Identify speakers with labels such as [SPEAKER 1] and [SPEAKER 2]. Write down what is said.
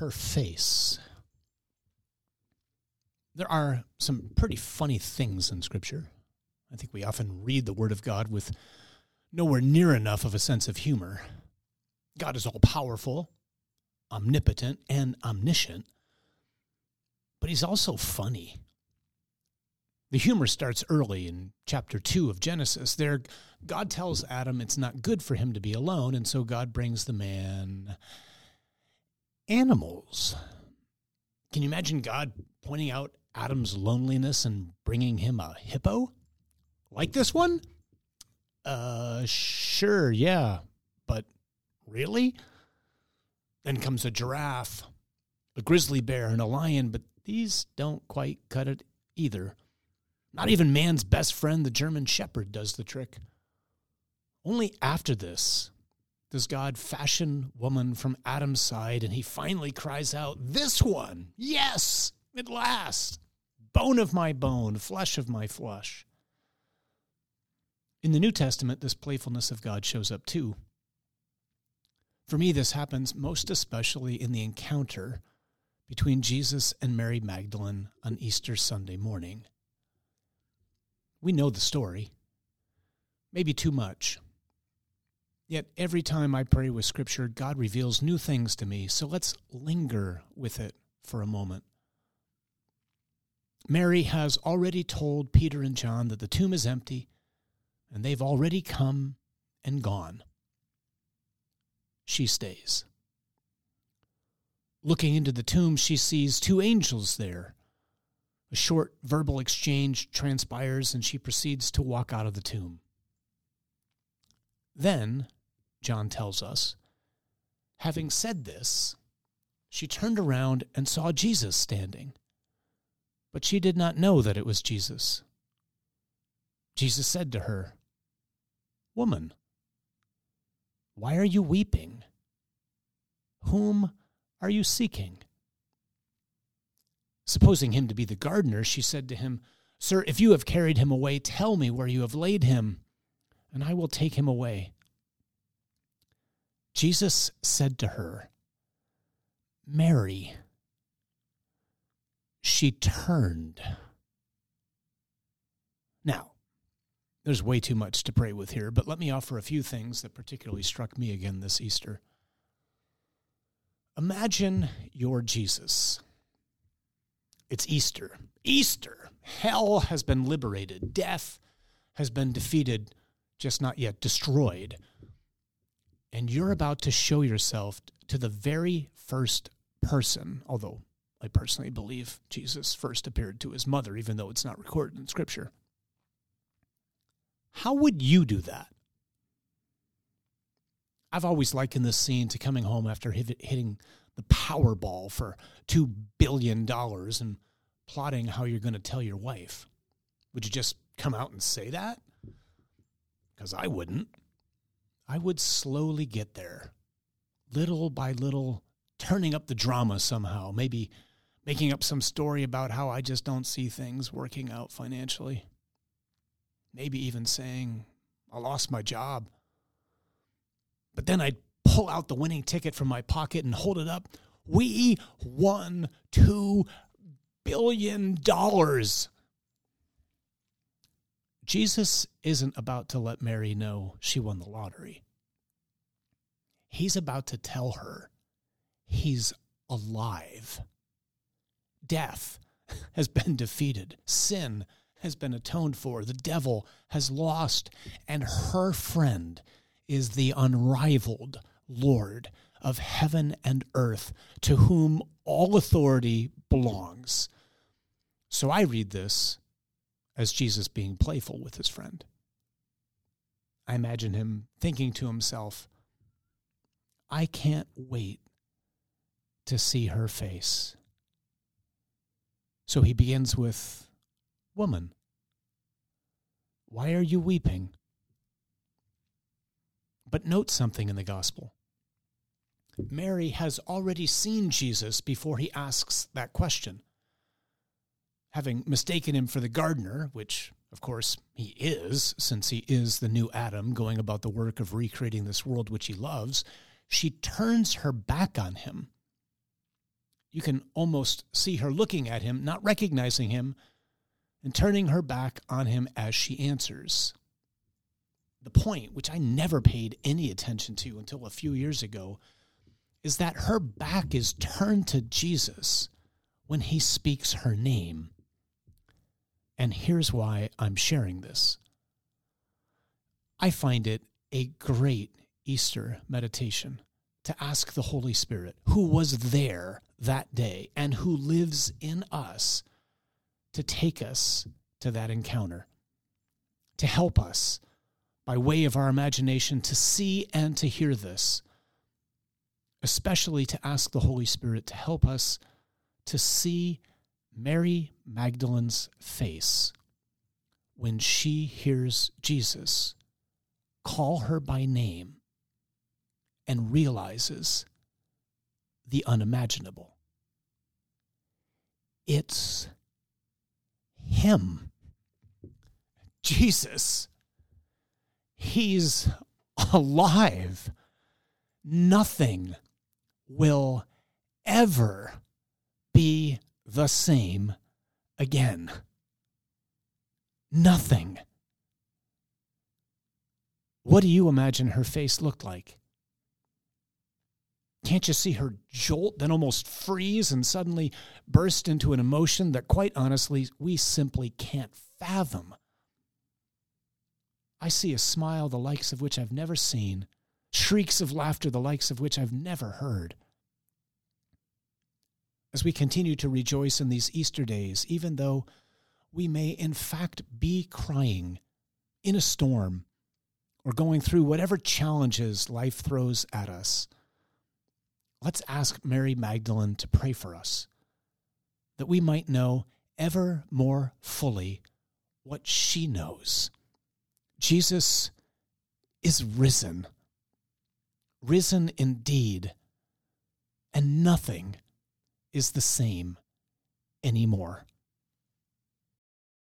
[SPEAKER 1] her face. There are some pretty funny things in Scripture. I think we often read the Word of God with nowhere near enough of a sense of humor. God is all powerful, omnipotent, and omniscient, but He's also funny. The humor starts early in chapter 2 of Genesis. There, God tells Adam it's not good for him to be alone, and so God brings the man animals. Can you imagine God pointing out Adam's loneliness and bringing him a hippo? Like this one? Uh, sure, yeah. But really? Then comes a giraffe, a grizzly bear, and a lion, but these don't quite cut it either. Not even man's best friend, the German Shepherd, does the trick. Only after this does God fashion woman from Adam's side, and he finally cries out, This one, yes, at last, bone of my bone, flesh of my flesh. In the New Testament, this playfulness of God shows up too. For me, this happens most especially in the encounter between Jesus and Mary Magdalene on Easter Sunday morning. We know the story, maybe too much. Yet every time I pray with Scripture, God reveals new things to me, so let's linger with it for a moment. Mary has already told Peter and John that the tomb is empty, and they've already come and gone. She stays. Looking into the tomb, she sees two angels there a short verbal exchange transpires, and she proceeds to walk out of the tomb. Then, John tells us, having said this, she turned around and saw Jesus standing. But she did not know that it was Jesus. Jesus said to her, Woman, why are you weeping? Whom are you seeking? Supposing him to be the gardener, she said to him, Sir, if you have carried him away, tell me where you have laid him, and I will take him away. Jesus said to her, Mary. She turned. Now, there's way too much to pray with here, but let me offer a few things that particularly struck me again this Easter. Imagine your Jesus it's Easter. Easter. Hell has been liberated. Death has been defeated, just not yet destroyed. And you're about to show yourself to the very first person, although I personally believe Jesus first appeared to his mother, even though it's not recorded in Scripture. How would you do that? I've always likened this scene to coming home after hitting the Powerball for $2 billion and plotting how you're going to tell your wife. Would you just come out and say that? Because I wouldn't. I would slowly get there, little by little, turning up the drama somehow, maybe making up some story about how I just don't see things working out financially. Maybe even saying, I lost my job. But then I'd pull out the winning ticket from my pocket and hold it up. We won $2 billion. Jesus isn't about to let Mary know she won the lottery. He's about to tell her he's alive. Death has been defeated, sin has been atoned for, the devil has lost, and her friend is the unrivaled Lord of heaven and earth, to whom all authority belongs. So I read this as Jesus being playful with his friend. I imagine him thinking to himself, I can't wait to see her face. So he begins with, Woman, why are you weeping? But note something in the gospel. Mary has already seen Jesus before he asks that question. Having mistaken him for the gardener, which of course he is, since he is the new Adam going about the work of recreating this world which he loves, she turns her back on him. You can almost see her looking at him, not recognizing him, and turning her back on him as she answers. The point, which I never paid any attention to until a few years ago, is that her back is turned to Jesus when he speaks her name. And here's why I'm sharing this. I find it a great Easter meditation to ask the Holy Spirit, who was there that day and who lives in us, to take us to that encounter, to help us by way of our imagination to see and to hear this, especially to ask the Holy Spirit to help us to see Mary Magdalene's face when she hears Jesus call her by name and realizes the unimaginable. It's Him, Jesus. He's alive. Nothing will ever be the same again. Nothing. What do you imagine her face looked like? Can't you see her jolt, then almost freeze and suddenly burst into an emotion that, quite honestly, we simply can't fathom? I see a smile the likes of which I've never seen, shrieks of laughter the likes of which I've never heard. As we continue to rejoice in these Easter days, even though we may in fact be crying in a storm or going through whatever challenges life throws at us, let's ask Mary Magdalene to pray for us that we might know ever more fully what she knows. Jesus is risen, risen indeed, and nothing is the same anymore.